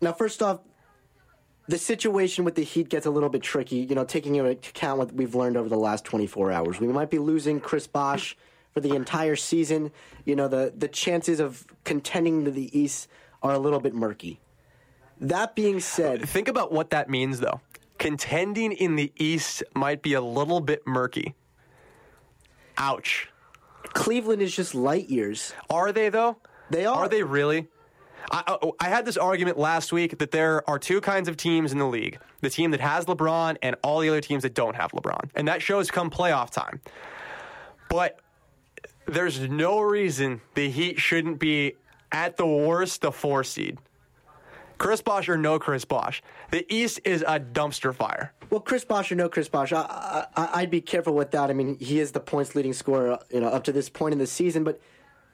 Now, first off, the situation with the Heat gets a little bit tricky, you know, taking into account what we've learned over the last 24 hours. We might be losing Chris Bosh for the entire season. You know, the, the chances of contending to the East are a little bit murky. That being said, think about what that means, though. Contending in the East might be a little bit murky. Ouch. Cleveland is just light years. Are they though? They are. Are they really? I, oh, oh, I, had this argument last week that there are two kinds of teams in the league the team that has LeBron and all the other teams that don't have LeBron. And that shows come playoff time. But there's no reason the Heat shouldn't be, at the worst, the four seed. Chris Bosh or no Chris Bosh. The East is a dumpster fire. Well, Chris Bosh or no Chris Bosh, I, would be careful with that. I mean, he is the points leading scorer, you know, up to this point in the season. But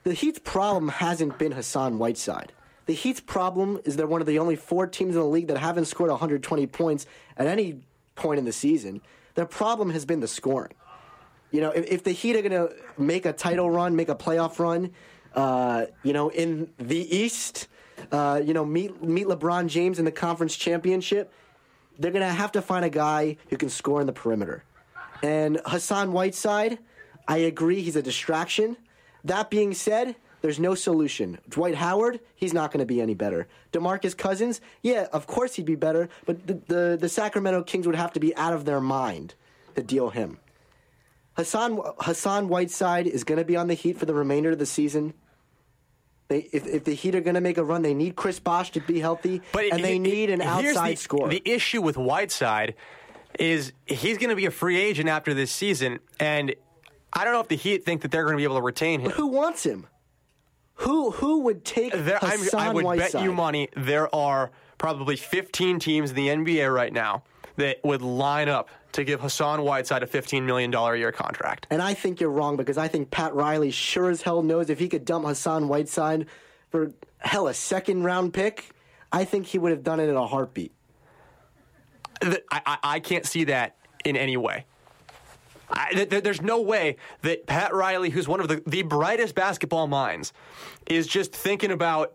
the Heat's problem hasn't been Hassan Whiteside. The Heat's problem is they're one of the only four teams in the league that haven't scored 120 points at any point in the season. Their problem has been the scoring. You know, if, if the Heat are going to make a title run, make a playoff run, uh, you know, in the East, uh, you know, meet meet LeBron James in the conference championship, they're to have to find a guy who can score in the perimeter. And Hassan Whiteside, I agree, he's a distraction. That being said, there's no solution. Dwight Howard, he's not going to be any better. DeMarcus Cousins, yeah, of course he'd be better, but the, the, the Sacramento Kings would have to be out of their mind to deal him. Hassan Hassan Whiteside is going to be on the Heat for the remainder of the season. They, if, if the Heat are going to make a run, they need Chris Bosh to be healthy, but and they need an outside the, score. The issue with Whiteside is he's going to be a free agent after this season, and I don't know if the Heat think that they're going to be able to retain him. But who wants him? Who who would take there, Hassan I would Whiteside? bet you money there are probably 15 teams in the NBA right now that would line up to give Hassan Whiteside a $15 million a year contract. And I think you're wrong because I think Pat Riley sure as hell knows if he could dump Hassan Whiteside for hell a second round pick, I think he would have done it in a heartbeat. I, I, I can't see that in any way. I, th- there's no way that Pat Riley, who's one of the, the brightest basketball minds, is just thinking about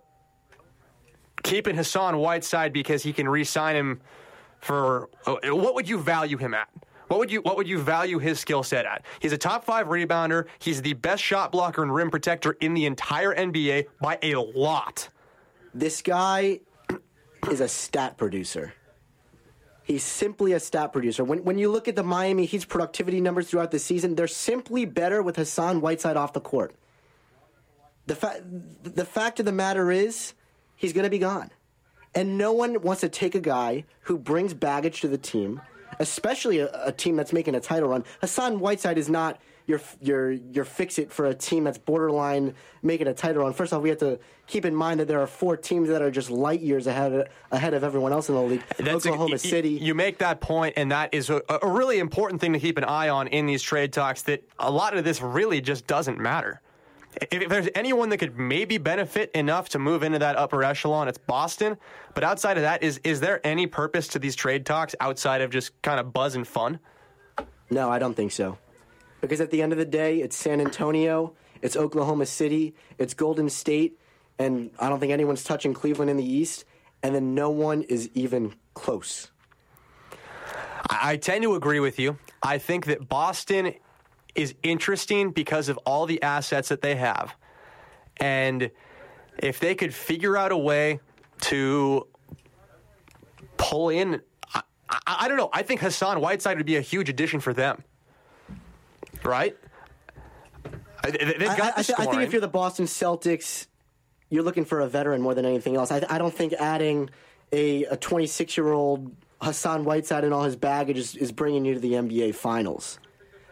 keeping Hassan Whiteside because he can re-sign him for uh, what would you value him at? What would you what would you value his skill set at? He's a top five rebounder. He's the best shot blocker and rim protector in the entire NBA by a lot. This guy is a stat producer. He's simply a stat producer. When, when you look at the Miami Heat's productivity numbers throughout the season, they're simply better with Hassan Whiteside off the court. The, fa- the fact of the matter is, he's going to be gone. And no one wants to take a guy who brings baggage to the team, especially a, a team that's making a title run. Hassan Whiteside is not your your your fix it for a team that's borderline making a title run. First off, we have to keep in mind that there are four teams that are just light years ahead of, ahead of everyone else in the league. That's Oklahoma a, City. You make that point, and that is a, a really important thing to keep an eye on in these trade talks. That a lot of this really just doesn't matter. If there's anyone that could maybe benefit enough to move into that upper echelon, it's Boston. But outside of that, is is there any purpose to these trade talks outside of just kind of buzz and fun? No, I don't think so. Because at the end of the day, it's San Antonio, it's Oklahoma City, it's Golden State, and I don't think anyone's touching Cleveland in the East, and then no one is even close. I tend to agree with you. I think that Boston is interesting because of all the assets that they have. And if they could figure out a way to pull in, I, I, I, don't know. I think Hassan Whiteside would be a huge addition for them. Right? Got I, the I think if you're the Boston Celtics, you're looking for a veteran more than anything else. I, I don't think adding a 26 year old Hassan Whiteside and all his baggage is, is bringing you to the NBA Finals.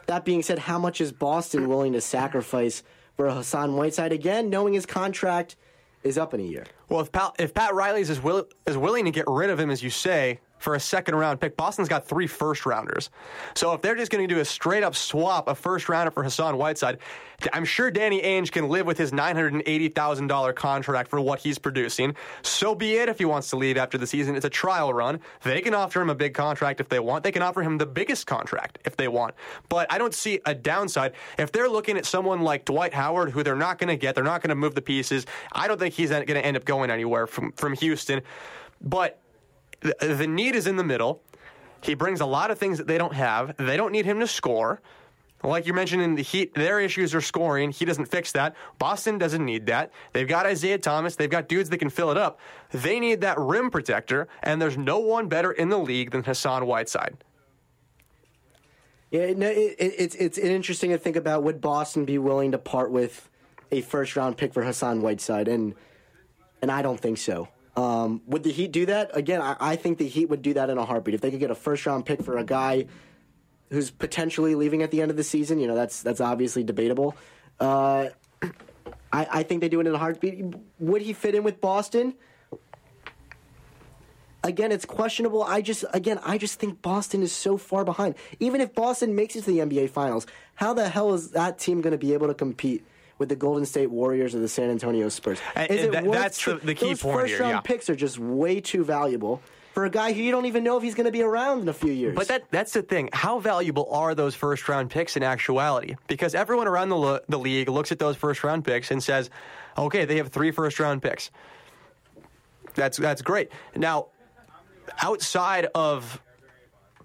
That being said, how much is Boston willing to sacrifice for Hassan Whiteside again, knowing his contract is up in a year? Well, if Pat, if Pat is, will, is willing to get rid of him, as you say, for a second round pick. Boston's got three first rounders. So if they're just going to do a straight up swap, a first rounder for Hassan Whiteside, I'm sure Danny Ainge can live with his $980,000 contract for what he's producing. So be it if he wants to leave after the season. It's a trial run. They can offer him a big contract if they want. They can offer him the biggest contract if they want. But I don't see a downside. If they're looking at someone like Dwight Howard, who they're not going to get, they're not going to move the pieces, I don't think he's going to end up going anywhere from, from Houston. But the need is in the middle. He brings a lot of things that they don't have. They don't need him to score. Like you mentioned in the Heat, their issues are scoring. He doesn't fix that. Boston doesn't need that. They've got Isaiah Thomas. They've got dudes that can fill it up. They need that rim protector, and there's no one better in the league than Hassan Whiteside. Yeah, no, it, it, it's it's interesting to think about. Would Boston be willing to part with a first round pick for Hassan Whiteside? And and I don't think so. Um, would the Heat do that? Again, I, I think the Heat would do that in a heartbeat if they could get a first round pick for a guy who's potentially leaving at the end of the season. You know, that's that's obviously debatable. Uh, I, I think they do it in a heartbeat. Would he fit in with Boston? Again, it's questionable. I just again, I just think Boston is so far behind. Even if Boston makes it to the NBA Finals, how the hell is that team going to be able to compete with the Golden State Warriors or the San Antonio Spurs? And- is and it that- worth that's tr- the- the key those point first here, round yeah. picks are just way too valuable for a guy who you don't even know if he's going to be around in a few years. But that that's the thing. How valuable are those first round picks in actuality? Because everyone around the, lo- the league looks at those first round picks and says, okay, they have three first round picks. That's that's great. Now, outside of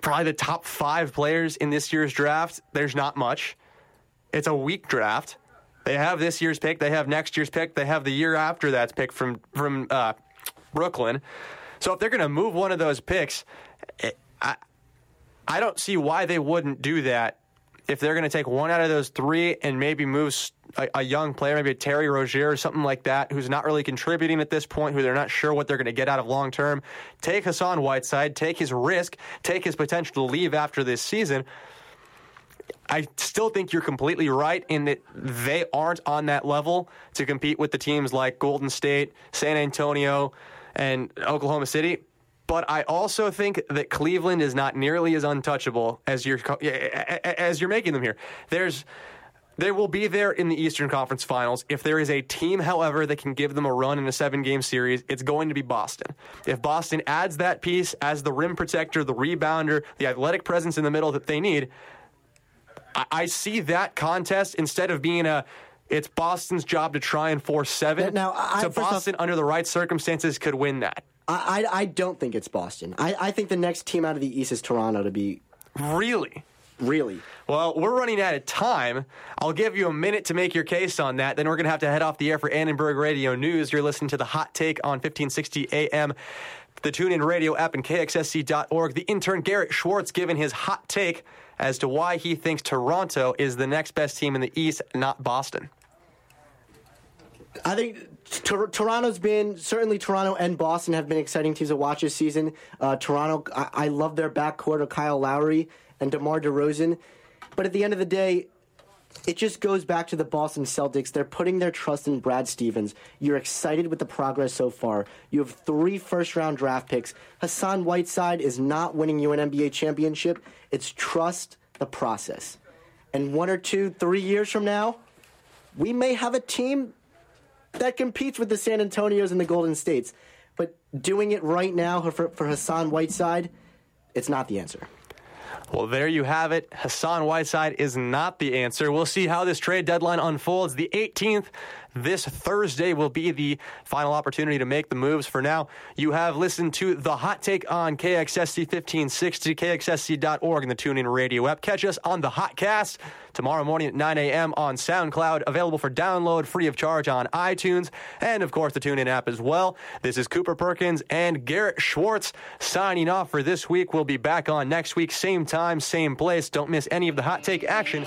probably the top five players in this year's draft, there's not much. It's a weak draft. They have this year's pick. They have next year's pick. They have the year after that's pick from from uh, Brooklyn. So if they're going to move one of those picks, eh, I I don't see why they wouldn't do that. If they're going to take one out of those three and maybe move a young player, maybe a Terry Rozier or something like that, who's not really contributing at this point, who they're not sure what they're going to get out of long term, take Hassan Whiteside, take his risk, take his potential to leave after this season. I still think you're completely right in that they aren't on that level to compete with the teams like Golden State, San Antonio, and Oklahoma City. But I also think that Cleveland is not nearly as untouchable as you're as you're making them here. There's they will be there in the Eastern Conference Finals. If there is a team, however, that can give them a run in a seven game series, it's going to be Boston. If Boston adds that piece as the rim protector, the rebounder, the athletic presence in the middle that they need, I, I see that contest instead of being a it's Boston's job to try and force seven. Now, I- so first off- Boston, under the right circumstances, could win that. I, I, I don't think it's Boston. I, I think the next team out of the East is Toronto to be Really? really. Well, we're running out of time. I'll give you a minute to make your case on that. Then we're going to have to head off the air for Annenberg Radio News. You're listening to the Hot Take on 1560 AM, the TuneIn Radio app, and KXSC.org. The intern Garrett Schwartz giving his hot take as to why he thinks Toronto is the next best team in the East, not Boston. I think Tor- Toronto's been certainly Toronto and Boston have been exciting teams to watch this season. Uh, Toronto, I-, I love their backcourt of Kyle Lowry and DeMar DeRozan, but at the end of the day, it just goes back to the Boston Celtics. They're putting their trust in Brad Stevens. You're excited with the progress so far. You have three first round draft picks. Hassan Whiteside is not winning you an NBA championship. It's trust the process. And one or two, three years from now, we may have a team that competes with the San Antonios and the Golden States. But doing it right now for, for Hassan Whiteside, it's not the answer. Well, there you have it. Hassan Whiteside is not the answer. We'll see how this trade deadline unfolds. The 18th, this Thursday, will be the final opportunity to make the moves. For now, you have listened to the hot take on KXSC 1560, KXSC.org, and the TuneIn Radio app. Catch us on the Hotcast tomorrow morning at 9 a.m. on SoundCloud, available for download free of charge on iTunes, and of course the TuneIn app as well. This is Cooper Perkins and Garrett Schwartz signing off for this week. We'll be back on next week, same time, same place. Don't miss any of the hot take action.